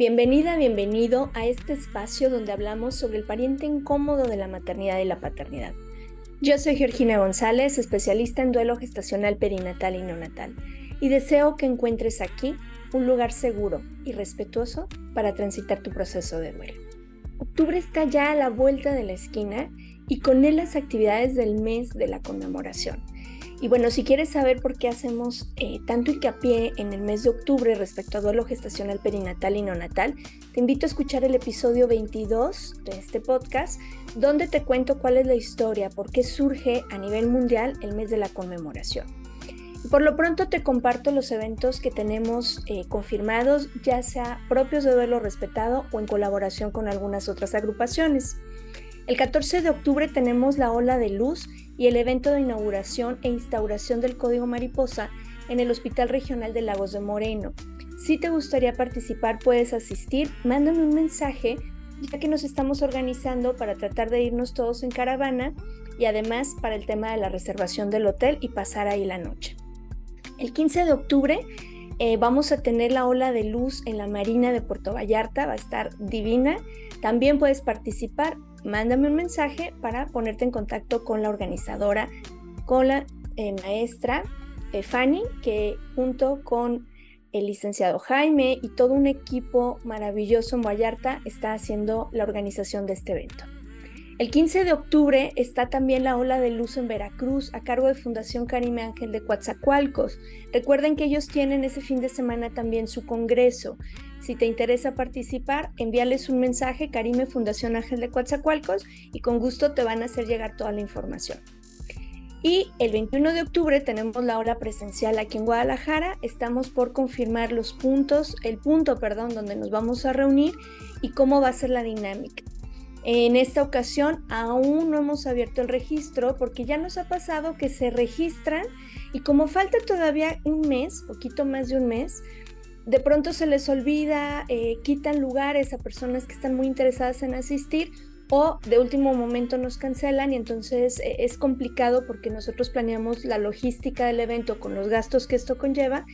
Bienvenida, bienvenido a este espacio donde hablamos sobre el pariente incómodo de la maternidad y la paternidad. Yo soy Georgina González, especialista en duelo gestacional perinatal y neonatal, y deseo que encuentres aquí un lugar seguro y respetuoso para transitar tu proceso de duelo. Octubre está ya a la vuelta de la esquina y con él las actividades del mes de la conmemoración. Y bueno, si quieres saber por qué hacemos eh, tanto hincapié en el mes de octubre respecto a duelo gestacional perinatal y neonatal, te invito a escuchar el episodio 22 de este podcast, donde te cuento cuál es la historia, por qué surge a nivel mundial el mes de la conmemoración. por lo pronto te comparto los eventos que tenemos eh, confirmados, ya sea propios de duelo respetado o en colaboración con algunas otras agrupaciones. El 14 de octubre tenemos la Ola de Luz y el evento de inauguración e instauración del Código Mariposa en el Hospital Regional de Lagos de Moreno. Si te gustaría participar, puedes asistir, mándame un mensaje, ya que nos estamos organizando para tratar de irnos todos en caravana y además para el tema de la reservación del hotel y pasar ahí la noche. El 15 de octubre eh, vamos a tener la ola de luz en la Marina de Puerto Vallarta, va a estar divina. También puedes participar mándame un mensaje para ponerte en contacto con la organizadora, con la eh, maestra eh, Fanny, que junto con el licenciado Jaime y todo un equipo maravilloso en Vallarta está haciendo la organización de este evento. El 15 de octubre está también la Ola de Luz en Veracruz a cargo de Fundación Karime Ángel de Coatzacoalcos. Recuerden que ellos tienen ese fin de semana también su congreso. Si te interesa participar, envíales un mensaje Karime Fundación Ángel de Coatzacoalcos y con gusto te van a hacer llegar toda la información. Y el 21 de octubre tenemos la hora presencial aquí en Guadalajara. Estamos por confirmar los puntos, el punto, perdón, donde nos vamos a reunir y cómo va a ser la dinámica. En esta ocasión aún no hemos abierto el registro porque ya nos ha pasado que se registran y como falta todavía un mes, poquito más de un mes, de pronto se les olvida, eh, quitan lugares a personas que están muy interesadas en asistir o de último momento nos cancelan y entonces eh, es complicado porque nosotros planeamos la logística del evento con los gastos que esto conlleva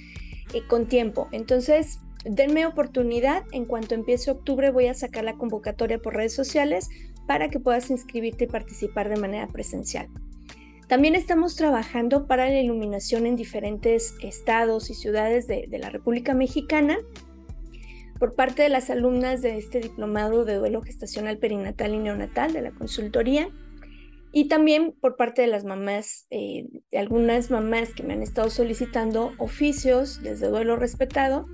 eh, con tiempo. Entonces, denme oportunidad, en cuanto empiece octubre voy a sacar la convocatoria por redes sociales para que puedas inscribirte y participar de manera presencial. También estamos trabajando para la iluminación en diferentes estados y ciudades de, la República Mexicana por parte de las alumnas de este diplomado de duelo gestacional perinatal y neonatal de la consultoría y también por parte de las mamás, eh, de algunas mamás que me han estado solicitando oficios desde duelo respetado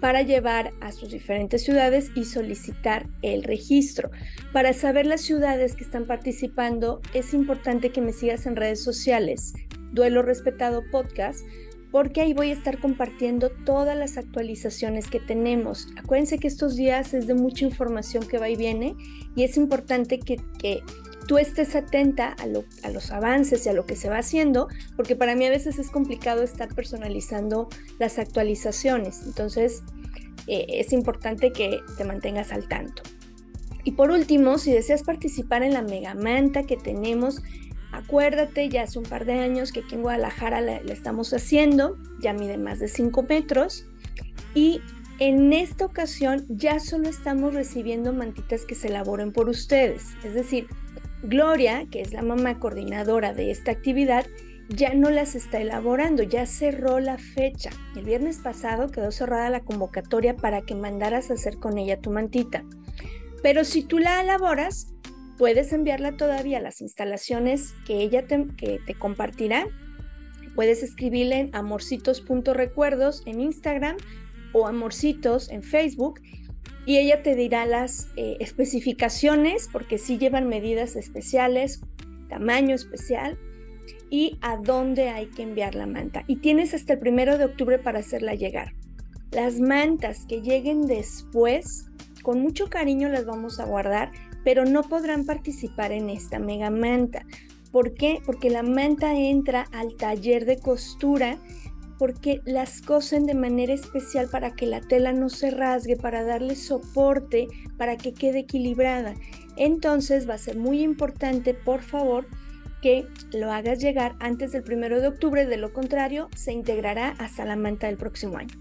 para llevar a sus diferentes ciudades y solicitar el registro. Para saber las ciudades que están participando, es importante que me sigas en redes sociales, Duelo Respetado Podcast, porque ahí voy a estar compartiendo todas las actualizaciones que tenemos. Acuérdense que estos días es de mucha información que va y viene y es importante que, que tú estés atenta a, los avances y a lo que se va haciendo, porque para mí a veces es complicado estar personalizando las actualizaciones. Entonces, eh, es importante que te mantengas al tanto. Y por último, si deseas participar en la mega manta que tenemos, acuérdate, ya hace un par de años que aquí en Guadalajara la, la estamos haciendo, ya mide más de 5 metros. Y en esta ocasión ya solo estamos recibiendo mantitas que se elaboren por ustedes. Es decir, Gloria, que es la mamá coordinadora de esta actividad, ya no las está elaborando, ya cerró la fecha. El viernes pasado quedó cerrada la convocatoria para que mandaras a hacer con ella tu mantita. Pero si tú la elaboras, puedes enviarla todavía a las instalaciones que ella te, que te compartirá. Puedes escribirle en amorcitos.recuerdos en Instagram o amorcitos en Facebook y ella te dirá las eh, especificaciones porque sí llevan medidas especiales, tamaño especial y a dónde hay que enviar la manta. Y tienes hasta el primero de octubre para hacerla llegar. Las mantas que lleguen después, con mucho cariño las vamos a guardar, pero no podrán participar en esta mega manta. ¿Por qué? Porque la manta entra al taller de costura porque las cosen de manera especial para que la tela no se rasgue, para darle soporte, para que quede equilibrada. Entonces va a ser muy importante, por favor, que lo hagas llegar antes del primero de octubre, de lo contrario, se integrará hasta la manta del próximo año.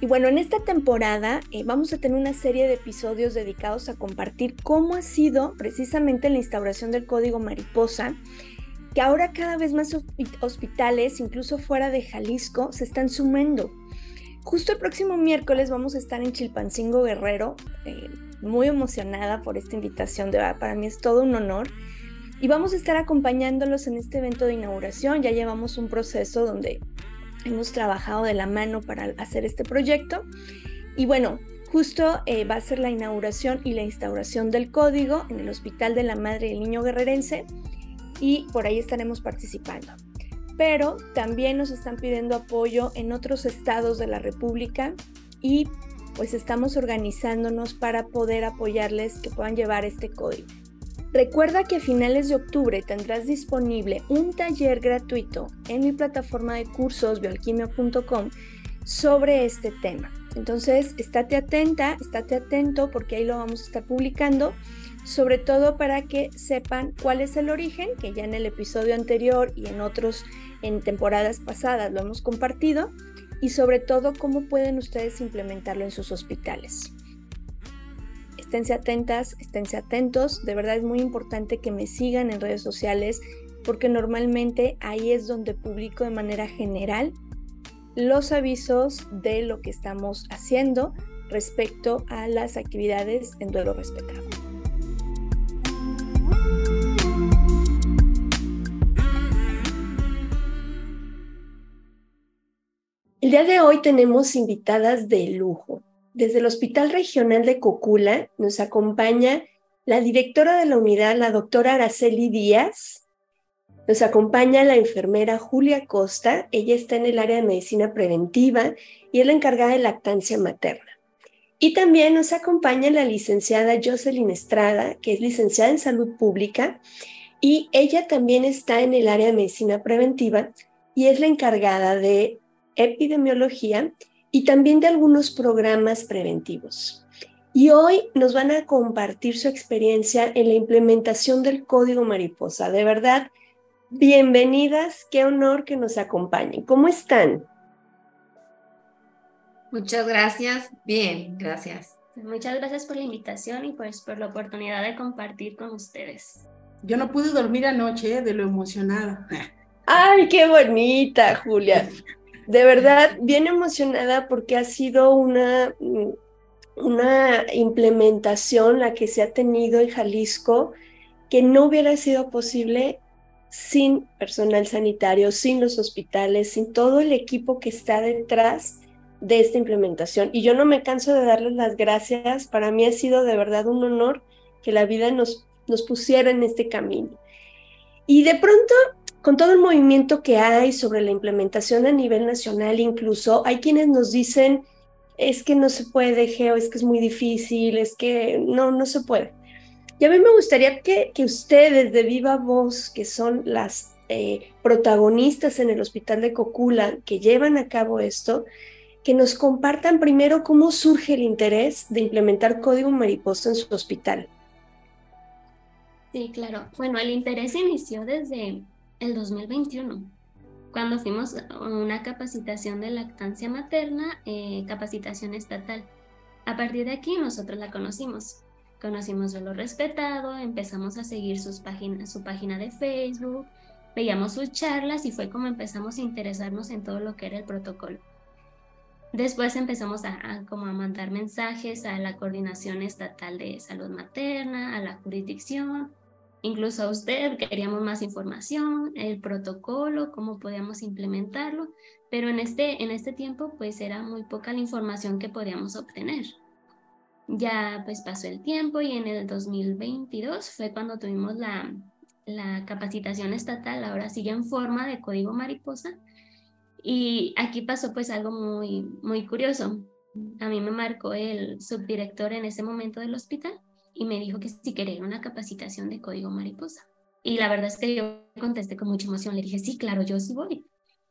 Y bueno, en esta temporada eh, vamos a tener una serie de episodios dedicados a compartir cómo ha sido precisamente la instauración del código mariposa, que ahora cada vez más hospitales, incluso fuera de Jalisco, se están sumando. Justo el próximo miércoles vamos a estar en Chilpancingo Guerrero, eh, muy emocionada por esta invitación, de para mí es todo un honor. Y vamos a estar acompañándolos en este evento de inauguración. Ya llevamos un proceso donde hemos trabajado de la mano para hacer este proyecto. Y bueno, justo eh, va a ser la inauguración y la instauración del código en el Hospital de la Madre y el Niño Guerrerense y por ahí estaremos participando. Pero también nos están pidiendo apoyo en otros estados de la República y pues estamos organizándonos para poder apoyarles que puedan llevar este código. Recuerda que a finales de octubre tendrás disponible un taller gratuito en mi plataforma de cursos bioalquimia.com sobre este tema. Entonces, estate atenta, estate atento porque ahí lo vamos a estar publicando, sobre todo para que sepan cuál es el origen, que ya en el episodio anterior y en otros, en temporadas pasadas lo hemos compartido, y sobre todo cómo pueden ustedes implementarlo en sus hospitales esténse atentas, esténse atentos. De verdad es muy importante que me sigan en redes sociales porque normalmente ahí es donde publico de manera general los avisos de lo que estamos haciendo respecto a las actividades en duelo respetado. El día de hoy tenemos invitadas de lujo. Desde el Hospital Regional de Cocula nos acompaña la directora de la unidad, la doctora Araceli Díaz. Nos acompaña la enfermera Julia Costa. Ella está en el área de medicina preventiva y es la encargada de lactancia materna. Y también nos acompaña la licenciada Jocelyn Estrada, que es licenciada en salud pública y ella también está en el área de medicina preventiva y es la encargada de epidemiología y también de algunos programas preventivos. Y hoy nos van a compartir su experiencia en la implementación del código mariposa. De verdad, bienvenidas, qué honor que nos acompañen. ¿Cómo están? Muchas gracias, bien, gracias. Muchas gracias por la invitación y pues por la oportunidad de compartir con ustedes. Yo no pude dormir anoche ¿eh? de lo emocionada. Ay, qué bonita, Julia de verdad bien emocionada porque ha sido una, una implementación la que se ha tenido en Jalisco que no hubiera sido posible sin personal sanitario, sin los hospitales, sin todo el equipo que está detrás de esta implementación. Y yo no me canso de darles las gracias. Para mí ha sido de verdad un honor que la vida nos, nos pusiera en este camino. Y de pronto con todo el movimiento que hay sobre la implementación a nivel nacional, incluso hay quienes nos dicen, es que no se puede, Geo, es que es muy difícil, es que no, no se puede. Y a mí me gustaría que, que ustedes de viva voz, que son las eh, protagonistas en el Hospital de Cocula, que llevan a cabo esto, que nos compartan primero cómo surge el interés de implementar código mariposa en su hospital. Sí, claro. Bueno, el interés inició desde el 2021, cuando fuimos a una capacitación de lactancia materna, eh, capacitación estatal. A partir de aquí nosotros la conocimos. Conocimos de lo respetado, empezamos a seguir sus su página de Facebook, veíamos sus charlas y fue como empezamos a interesarnos en todo lo que era el protocolo. Después empezamos a, a, como a mandar mensajes a la Coordinación Estatal de Salud Materna, a la jurisdicción, incluso a usted, queríamos más información, el protocolo, cómo podíamos implementarlo, pero en este, en este tiempo pues era muy poca la información que podíamos obtener. Ya pues pasó el tiempo y en el 2022 fue cuando tuvimos la, la capacitación estatal, ahora sigue en forma de código mariposa. Y aquí pasó pues algo muy, muy curioso. A mí me marcó el subdirector en ese momento del hospital y me dijo que si quería una capacitación de código mariposa. Y la verdad es que yo contesté con mucha emoción, le dije, sí, claro, yo sí voy.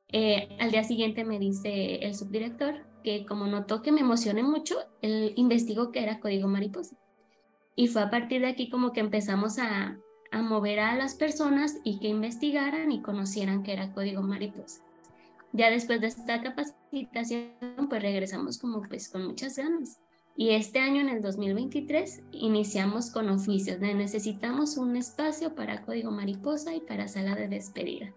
Eh, al día siguiente me dice el subdirector que como notó que me emocioné mucho, él investigó que era código mariposa. Y fue a partir de aquí como que empezamos a, mover a las personas y que investigaran y conocieran que era código mariposa. Ya después de esta capacitación, pues regresamos como pues con muchas ganas. Y este año, en el 2023, iniciamos con oficios. necesitamos un espacio para código mariposa y para sala de despedida.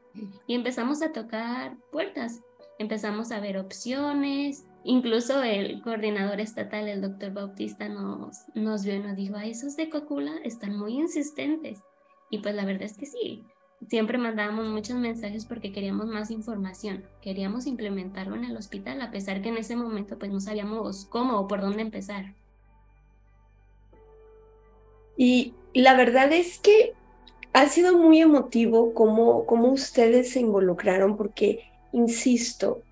Y empezamos a tocar puertas. Empezamos a ver opciones. Incluso el coordinador estatal, el doctor Bautista, nos, nos vio y nos dijo, a esos de Cocula están muy insistentes. Y pues la verdad es que sí, siempre mandábamos muchos mensajes porque queríamos más información, queríamos implementarlo en el hospital, a pesar que en ese momento pues no sabíamos cómo o por dónde empezar. Y la verdad es que ha sido muy emotivo cómo, cómo ustedes se involucraron, porque, insisto,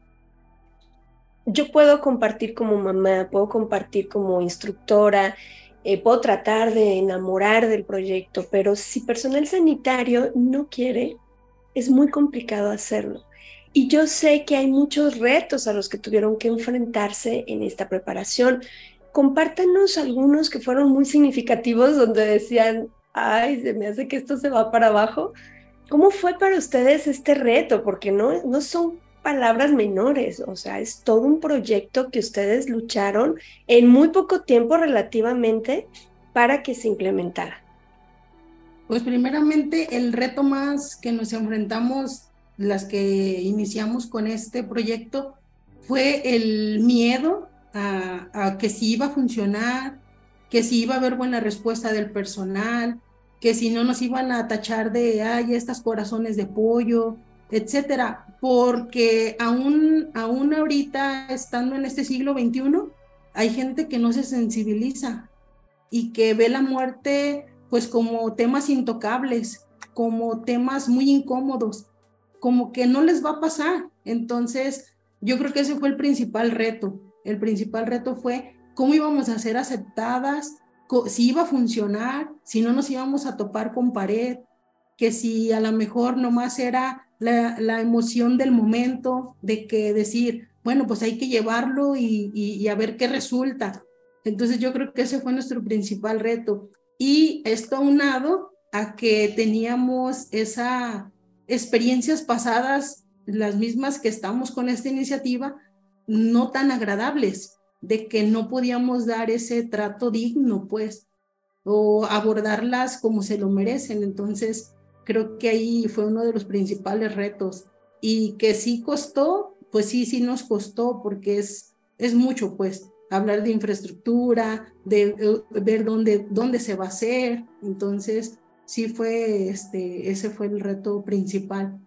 yo puedo compartir como mamá, puedo compartir como instructora, eh, puedo tratar de enamorar del proyecto, pero si personal sanitario no quiere, es muy complicado hacerlo. Y yo sé que hay muchos retos a los que tuvieron que enfrentarse en esta preparación. Compártanos algunos que fueron muy significativos donde decían, ay, se me hace que esto se va para abajo. ¿Cómo fue para ustedes este reto? Porque no, no son palabras menores, o sea, es todo un proyecto que ustedes lucharon en muy poco tiempo relativamente para que se implementara. Pues primeramente el reto más que nos enfrentamos las que iniciamos con este proyecto fue el miedo a, que si iba a funcionar, que si iba a haber buena respuesta del personal, que si no nos iban a tachar de, ay, estas corazones de pollo, etcétera, porque aún, aún ahorita, estando en este siglo XXI, hay gente que no se sensibiliza y que ve la muerte pues como temas intocables, como temas muy incómodos, como que no les va a pasar. Entonces, yo creo que ese fue el principal reto. El principal reto fue cómo íbamos a ser aceptadas, si iba a funcionar, si no nos íbamos a topar con pared, que si a lo mejor nomás era la, emoción del momento, de que decir, bueno, pues hay que llevarlo y, y, a ver qué resulta. Entonces yo creo que ese fue nuestro principal reto. Y esto aunado a que teníamos esas experiencias pasadas, las mismas que estamos con esta iniciativa, no tan agradables, de que no podíamos dar ese trato digno, pues, o abordarlas como se lo merecen. Entonces, creo que ahí fue uno de los principales retos y que sí costó, pues sí, sí nos costó porque es, es mucho, pues, hablar de infraestructura, de eh, ver dónde, dónde se va a hacer. Entonces, sí fue, este, ese fue el reto principal.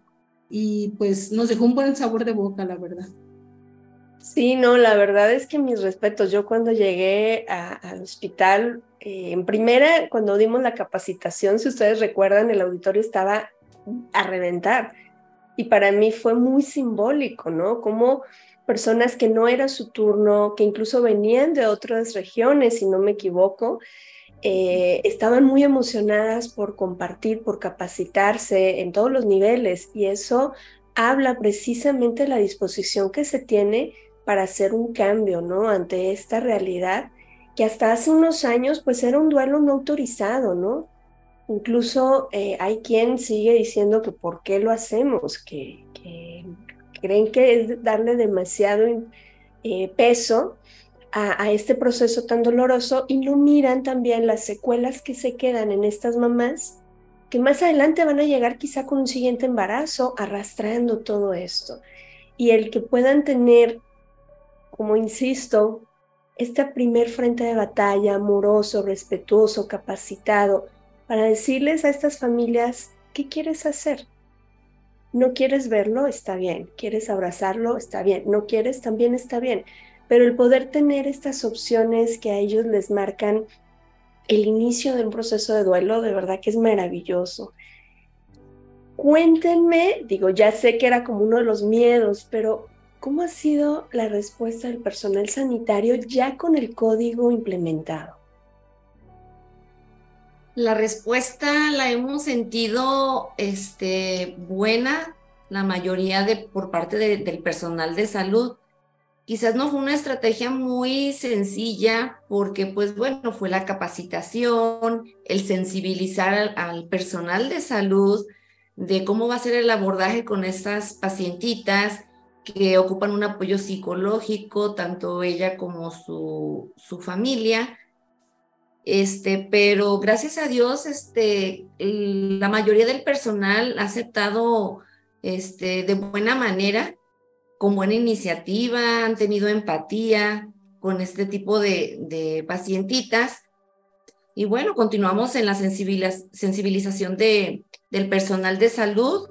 Y pues nos dejó un buen sabor de boca, la verdad. Sí, no, la verdad es que mis respetos. Yo cuando llegué al hospital, eh, en primera, cuando dimos la capacitación, si ustedes recuerdan, el auditorio estaba a reventar. Y para mí fue muy simbólico, ¿no? Como personas que no era su turno, que incluso venían de otras regiones, si no me equivoco, eh, estaban muy emocionadas por compartir, por capacitarse en todos los niveles. Y eso habla precisamente de la disposición que se tiene para hacer un cambio, ¿no? Ante esta realidad que hasta hace unos años pues era un duelo no autorizado, ¿no? Incluso eh, hay quien sigue diciendo que por qué lo hacemos, que, creen que es darle demasiado eh, peso a, a, este proceso tan doloroso y no miran también las secuelas que se quedan en estas mamás que más adelante van a llegar quizá con un siguiente embarazo arrastrando todo esto. Y el que puedan tener como insisto, este primer frente de batalla amoroso, respetuoso, capacitado, para decirles a estas familias, ¿qué quieres hacer? No quieres verlo, está bien. Quieres abrazarlo, está bien. No quieres, también está bien. Pero el poder tener estas opciones que a ellos les marcan el inicio de un proceso de duelo, de verdad que es maravilloso. Cuéntenme, digo, ya sé que era como uno de los miedos, pero ¿Cómo ha sido la respuesta del personal sanitario ya con el código implementado? La respuesta la hemos sentido este, buena, la mayoría de, por parte del personal de salud. Quizás no fue una estrategia muy sencilla porque, pues bueno, fue la capacitación, el sensibilizar al, al personal de salud de cómo va a ser el abordaje con estas pacientitas, que ocupan un apoyo psicológico, tanto ella como su, su familia. Este, pero gracias a Dios, este, la mayoría del personal ha aceptado este, de buena manera, con buena iniciativa, han tenido empatía con este tipo de, de pacientitas. Y bueno, continuamos en la sensibilización de, del personal de salud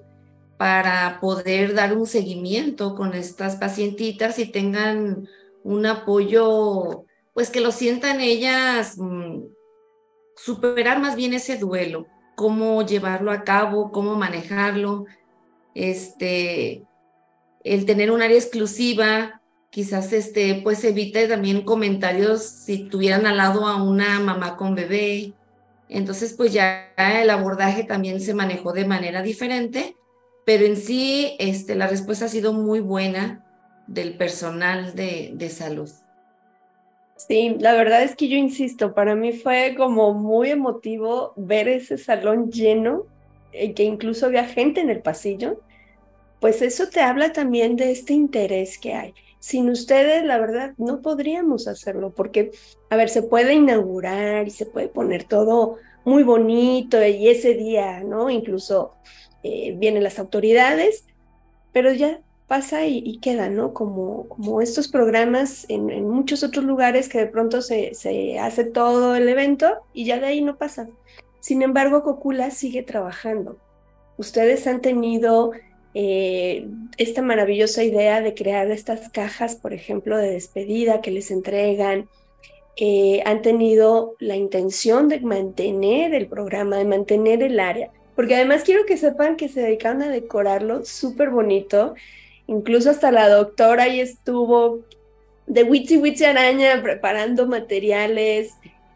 para poder dar un seguimiento con estas pacientitas y tengan un apoyo, pues que lo sientan ellas, mm, superar más bien ese duelo, cómo llevarlo a cabo, cómo manejarlo, este, el tener un área exclusiva, quizás este, pues evite también comentarios si tuvieran al lado a una mamá con bebé. Entonces, pues ya el abordaje también se manejó de manera diferente pero en sí este, la respuesta ha sido muy buena del personal de, de salud. Sí, la verdad es que yo insisto, para mí fue como muy emotivo ver ese salón lleno, eh, que incluso había gente en el pasillo, pues eso te habla también de este interés que hay. Sin ustedes, la verdad, no podríamos hacerlo, porque, a ver, se puede inaugurar y se puede poner todo muy bonito y ese día, ¿no? Incluso eh, vienen las autoridades, pero ya pasa y, queda, ¿no? Como, como estos programas en, muchos otros lugares que de pronto se, se, hace todo el evento y ya de ahí no pasa. Sin embargo, Cocula sigue trabajando. Ustedes han tenido eh, esta maravillosa idea de crear estas cajas, por ejemplo, de despedida que les entregan. Eh, han tenido la intención de mantener el programa, de mantener el área porque además quiero que sepan que se dedicaron a decorarlo súper bonito. Incluso hasta la doctora ahí estuvo de Witchy Witchy Araña preparando materiales.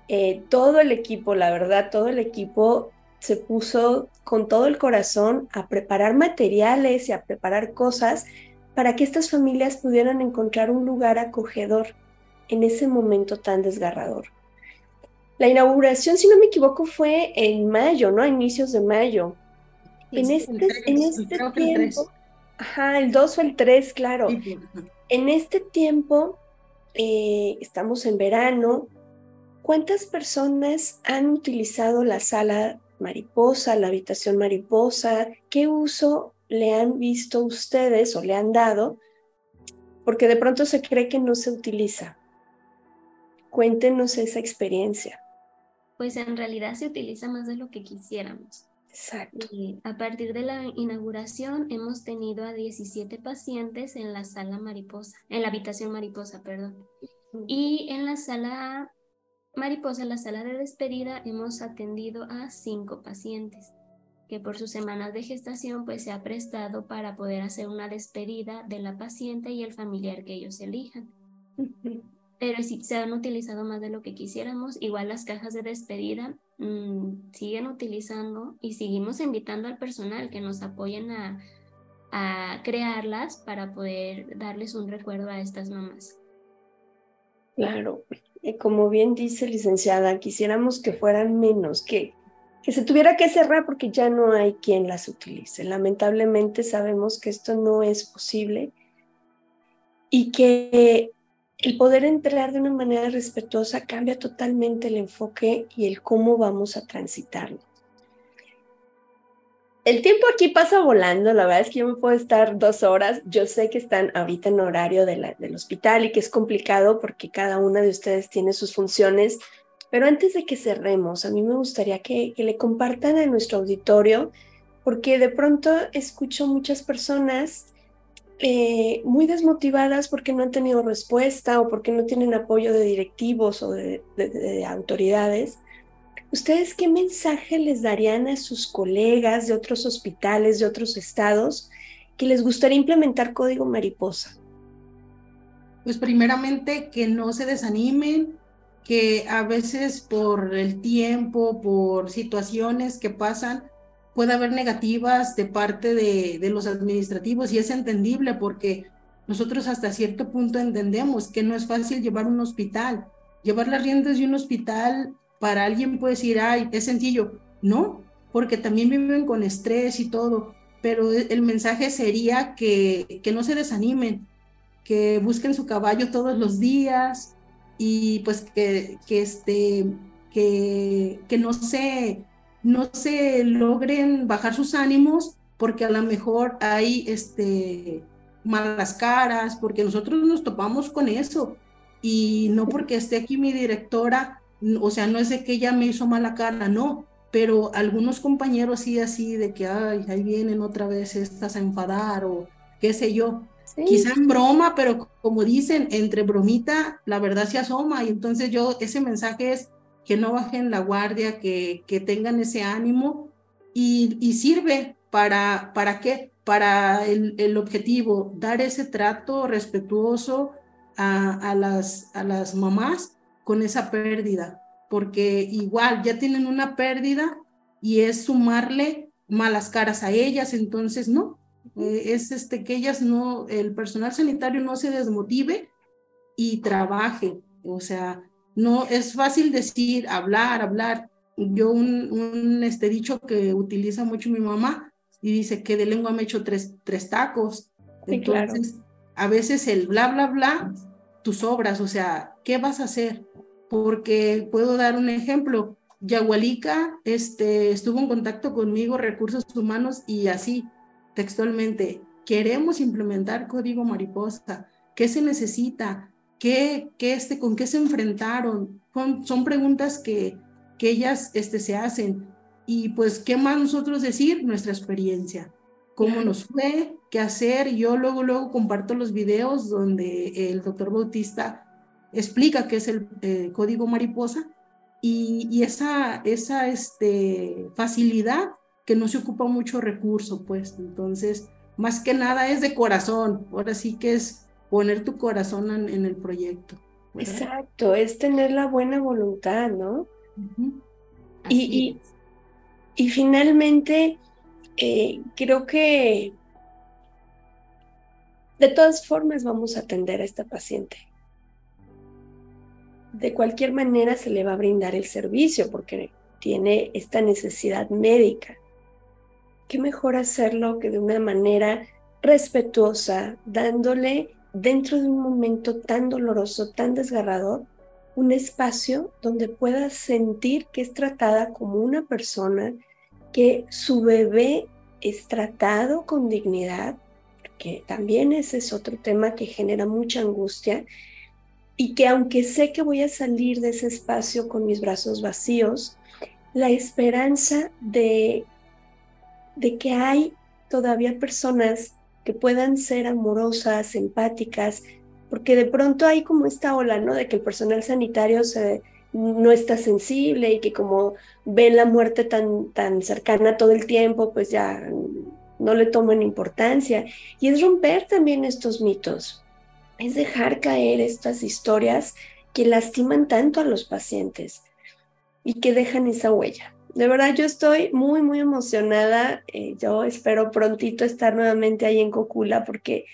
Eh, todo el equipo, la verdad, todo el equipo se puso con todo el corazón a preparar materiales y a preparar cosas para que estas familias pudieran encontrar un lugar acogedor en ese momento tan desgarrador. La inauguración, si no me equivoco, fue en mayo, ¿no? A inicios de mayo. en este, en este tiempo, ajá, el 2 o el 3, claro. En este tiempo, eh, estamos en verano, ¿cuántas personas han utilizado la sala mariposa, la habitación mariposa? ¿Qué uso le han visto ustedes o le han dado? Porque de pronto se cree que no se utiliza. Cuéntenos esa experiencia pues en realidad se utiliza más de lo que quisiéramos. Exacto. a partir de la inauguración hemos tenido a 17 pacientes en la sala mariposa, en la habitación mariposa, perdón. Y en la sala mariposa, en la sala de despedida, hemos atendido a 5 pacientes que por sus semanas de gestación pues se ha prestado para poder hacer una despedida de la paciente y el familiar que ellos elijan pero sí se han utilizado más de lo que quisiéramos. Igual las cajas de despedida mm, siguen utilizando y seguimos invitando al personal que nos apoyen a, a crearlas para poder darles un recuerdo a estas mamás. Claro, como bien dice licenciada, quisiéramos que fueran menos, que, que se tuviera que cerrar porque ya no hay quien las utilice. Lamentablemente sabemos que esto no es posible y que el poder entrar de una manera respetuosa cambia totalmente el enfoque y el cómo vamos a transitarlo. El tiempo aquí pasa volando, la verdad es que yo me puedo estar dos horas. Yo sé que están ahorita en horario del hospital y que es complicado porque cada una de ustedes tiene sus funciones, pero antes de que cerremos, a mí me gustaría que, que le compartan a nuestro auditorio, porque de pronto escucho muchas personas eh, muy desmotivadas porque no han tenido respuesta o porque no tienen apoyo de directivos o de, autoridades. ¿Ustedes qué mensaje les darían a sus colegas de otros hospitales, de otros estados, que les gustaría implementar código mariposa? Pues primeramente que no se desanimen, que a veces por el tiempo, por situaciones que pasan, puede haber negativas de parte de, de, los administrativos y es entendible porque nosotros hasta cierto punto entendemos que no es fácil llevar un hospital. Llevar las riendas de un hospital para alguien puede decir, ay, es sencillo. No, porque también viven con estrés y todo. pero e, el mensaje sería que, que no se desanimen, que busquen su caballo todos los días y pues que, que, este, que, que no, se, no se logren bajar sus ánimos porque a lo mejor hay este, malas caras, porque nosotros nos topamos con eso. Y no porque esté aquí mi directora, o sea, no es de que ella me hizo mala cara, no, pero algunos compañeros sí así de que, ay, ahí vienen otra vez estas a enfadar o qué sé yo. Quizá en broma, pero como dicen, entre bromita, la verdad se asoma. Y entonces yo, ese mensaje es que no bajen la guardia, que, que tengan ese ánimo y, y sirve para, ¿para qué? Para el, el objetivo, dar ese trato respetuoso a, a, las, a las mamás con esa pérdida, porque igual ya tienen una pérdida y es sumarle malas caras a ellas, entonces no, eh, es este que ellas no, el personal sanitario no se desmotive y trabaje, o sea, no es fácil decir, hablar, hablar. Yo un, un este dicho que utiliza mucho mi mamá y dice que de lengua me he hecho tres, tres tacos. Entonces, a veces el bla, bla, bla tus obras, o sea, ¿qué vas a hacer? Porque puedo dar un ejemplo. Yahualica este, estuvo en contacto conmigo, recursos humanos, y así, textualmente, queremos implementar código mariposa. ¿Qué se necesita? ¿Qué, qué este, ¿Con qué se enfrentaron? Son, son preguntas que, que ellas este, se hacen. Y pues, ¿qué más nosotros decir? Nuestra experiencia cómo nos fue, qué hacer. Yo luego, luego comparto los videos donde el doctor Bautista explica qué es el eh, código mariposa y, esa, esa este, facilidad que no se ocupa mucho recurso, pues. Entonces, más que nada es de corazón. Ahora sí que es poner tu corazón en, el proyecto. Exacto, es tener la buena voluntad, ¿no? y, y, finalmente, eh, creo que de todas formas vamos a atender a esta paciente. De cualquier manera se le va a brindar el servicio porque tiene esta necesidad médica. ¿Qué mejor hacerlo que de una manera respetuosa, dándole dentro de un momento tan doloroso, tan desgarrador, un espacio donde pueda sentir que es tratada como una persona que su bebé es tratado con dignidad, que también ese es otro tema que genera mucha angustia, y que aunque sé que voy a salir de ese espacio con mis brazos vacíos, la esperanza de, de que hay todavía personas que puedan ser amorosas, empáticas, porque de pronto hay como esta ola, ¿no? De que el personal sanitario no está sensible y que como ven la muerte tan, tan cercana todo el tiempo, pues ya no le toman importancia. Y es romper también estos mitos, es dejar caer estas historias que lastiman tanto a los pacientes y que dejan esa huella. De verdad, yo estoy muy, muy emocionada. Eh, yo espero prontito estar nuevamente ahí en Cocula porque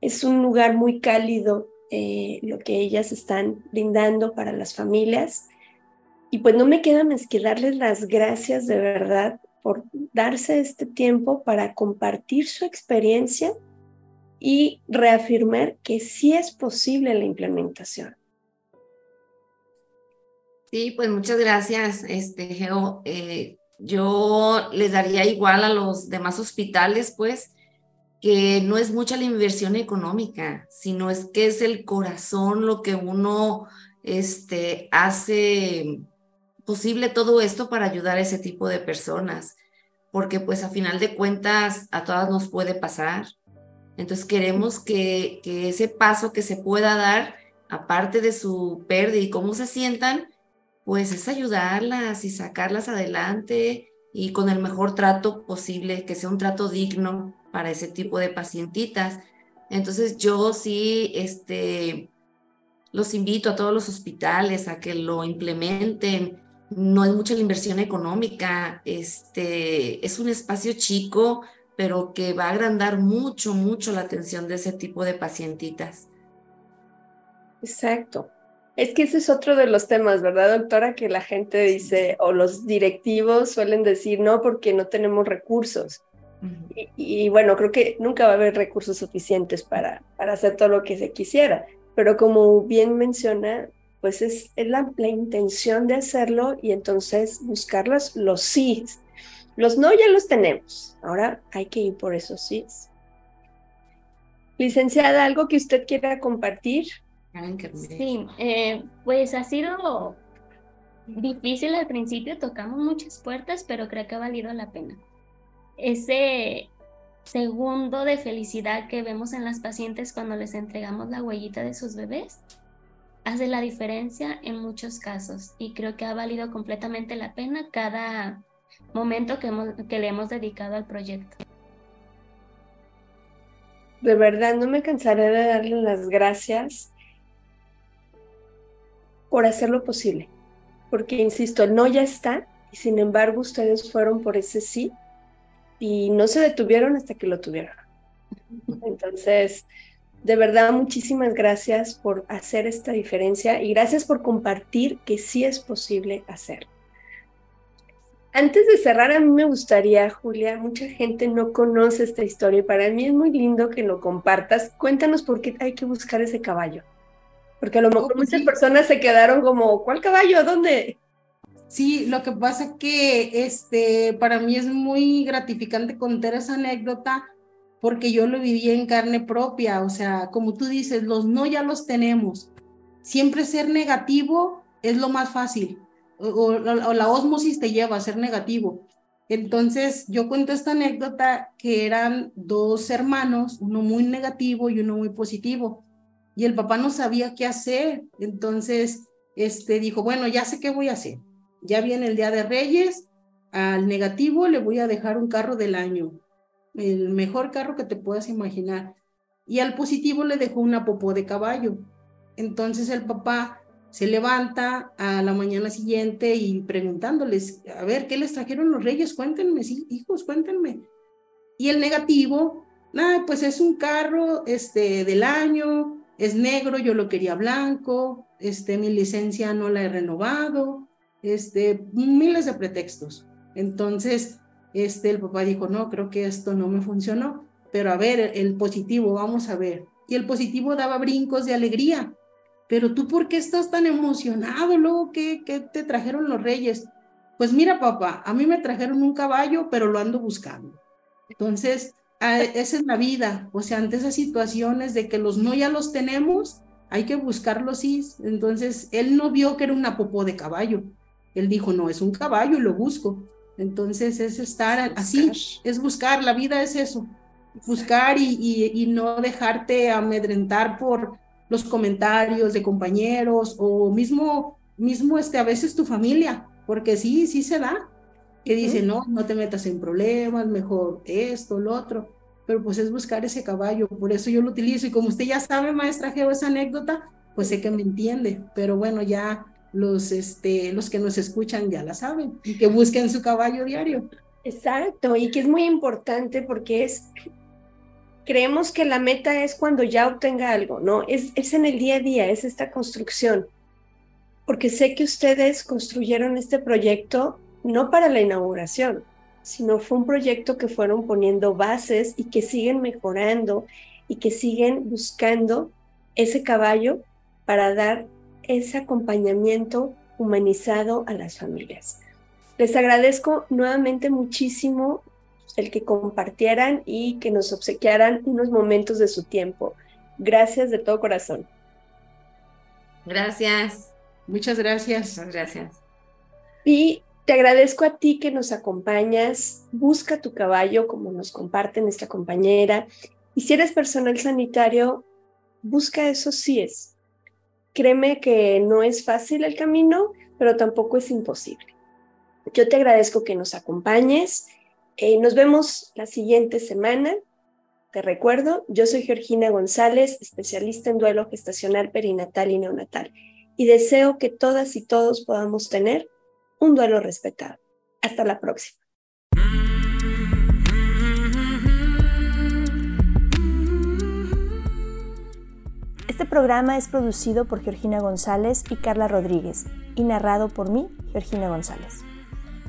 es un lugar muy cálido, eh, lo que ellas están brindando para las familias. Y pues no me queda más que darles las gracias de verdad por darse este tiempo para compartir su experiencia y reafirmar que sí es posible la implementación. Sí, pues muchas gracias, este, Geo. Eh, yo les daría igual a los demás hospitales, pues, que no es mucha la inversión económica, sino es que es el corazón lo que uno este, hace posible todo esto para ayudar a ese tipo de personas, porque pues a final de cuentas a todas nos puede pasar. Entonces queremos que, que ese paso que se pueda dar, aparte de su pérdida y cómo se sientan, pues es ayudarlas y sacarlas adelante y con el mejor trato posible, que sea un trato digno para ese tipo de pacientitas. Entonces yo sí, este, los invito a todos los hospitales a que lo implementen. No es mucha la inversión económica, este, es un espacio chico, pero que va a agrandar mucho, mucho la atención de ese tipo de pacientitas. Exacto. Es que ese es otro de los temas, ¿verdad, doctora? Que la gente dice, o los directivos suelen decir, no, porque no tenemos recursos. y, bueno, creo que nunca va a haber recursos suficientes para, para hacer todo lo que se quisiera, pero como bien menciona, pues es, la, intención de hacerlo y entonces buscar los, los sí. Los no ya los tenemos, ahora hay que ir por esos sí. Licenciada, ¿algo que usted quiera compartir? Sí, eh, pues ha sido difícil al principio, tocamos muchas puertas, pero creo que ha valido la pena. Ese segundo de felicidad que vemos en las pacientes cuando les entregamos la huellita de sus bebés hace la diferencia en muchos casos y creo que ha valido completamente la pena cada momento que, que le hemos dedicado al proyecto. De verdad, no me cansaré de darle las gracias por hacer lo posible, porque insisto, no ya está y sin embargo ustedes fueron por ese sí y no se detuvieron hasta que lo tuvieron. Entonces, de verdad, muchísimas gracias por hacer esta diferencia y gracias por compartir que sí es posible hacerlo. Antes de cerrar, a mí me gustaría, Julia, mucha gente no conoce esta historia y para mí es muy lindo que lo compartas. Cuéntanos por qué hay que buscar ese caballo. Porque a lo mejor pues muchas personas se quedaron como, ¿cuál caballo? ¿Dónde? Sí, lo que pasa que este, para mí es muy gratificante contar esa anécdota porque yo lo viví en carne propia, o sea, como tú dices, los no ya los tenemos. Siempre ser negativo es lo más fácil, o, la osmosis te lleva a ser negativo. Entonces, yo cuento esta anécdota que eran dos hermanos, uno muy negativo y uno muy positivo, y el papá no sabía qué hacer, entonces, este, dijo, bueno, ya sé qué voy a hacer. Ya viene el Día de Reyes, al negativo le voy a dejar un carro del año, el mejor carro que te puedas imaginar. Y al positivo le dejó una popó de caballo. Entonces el papá se levanta a la mañana siguiente y preguntándoles, a ver, ¿qué les trajeron los reyes? Cuéntenme, sí, hijos, cuéntenme. Y el negativo, nada, pues es un carro este, del año, es negro, yo lo quería blanco, este, mi licencia no la he renovado, este, miles de pretextos. Entonces, este, el papá dijo, no, creo que esto no me funcionó, pero a ver, el positivo, vamos a ver. Y el positivo daba brincos de alegría. Pero tú, ¿por qué estás tan emocionado? Luego, ¿qué, qué te trajeron los reyes? Pues mira, papá, a mí me trajeron un caballo, pero lo ando buscando. Entonces, esa es la vida. O sea, ante esas situaciones de que los no ya los tenemos, hay que buscarlos sí. Entonces, él no vio que era una popó de caballo. Él dijo, no, es un caballo y lo busco. Entonces es estar así, es buscar, la vida es eso, buscar y, no dejarte amedrentar por los comentarios de compañeros o mismo, mismo este, a veces tu familia, porque sí, sí se da, que dice, no, no te metas en problemas, mejor esto, lo otro, pero pues es buscar ese caballo, por eso yo lo utilizo y como usted ya sabe, maestra Geo, esa anécdota, pues sé que me entiende, pero bueno, ya los, este, los que nos escuchan ya la saben y que busquen su caballo diario. Exacto, y que es muy importante porque es, creemos que la meta es cuando ya obtenga algo, ¿no? Es, es en el día a día, es esta construcción. Porque sé que ustedes construyeron este proyecto no para la inauguración, sino fue un proyecto que fueron poniendo bases y que siguen mejorando y que siguen buscando ese caballo para dar ese acompañamiento humanizado a las familias. Les agradezco nuevamente muchísimo el que compartieran y que nos obsequiaran unos momentos de su tiempo. Gracias de todo corazón. Gracias. Muchas gracias. Muchas gracias. Y te agradezco a ti que nos acompañas. Busca tu caballo, como nos comparte nuestra compañera. Y si eres personal sanitario, busca esos síes. Créeme que no es fácil el camino, pero tampoco es imposible. Yo te agradezco que nos acompañes. Eh, nos vemos la siguiente semana. Te recuerdo, yo soy Georgina González, especialista en duelo gestacional perinatal y neonatal, y deseo que todas y todos podamos tener un duelo respetado. Hasta la próxima. Este programa es producido por Georgina González y Carla Rodríguez y narrado por mí, Georgina González.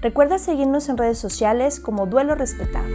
Recuerda seguirnos en redes sociales como Duelo Respetado.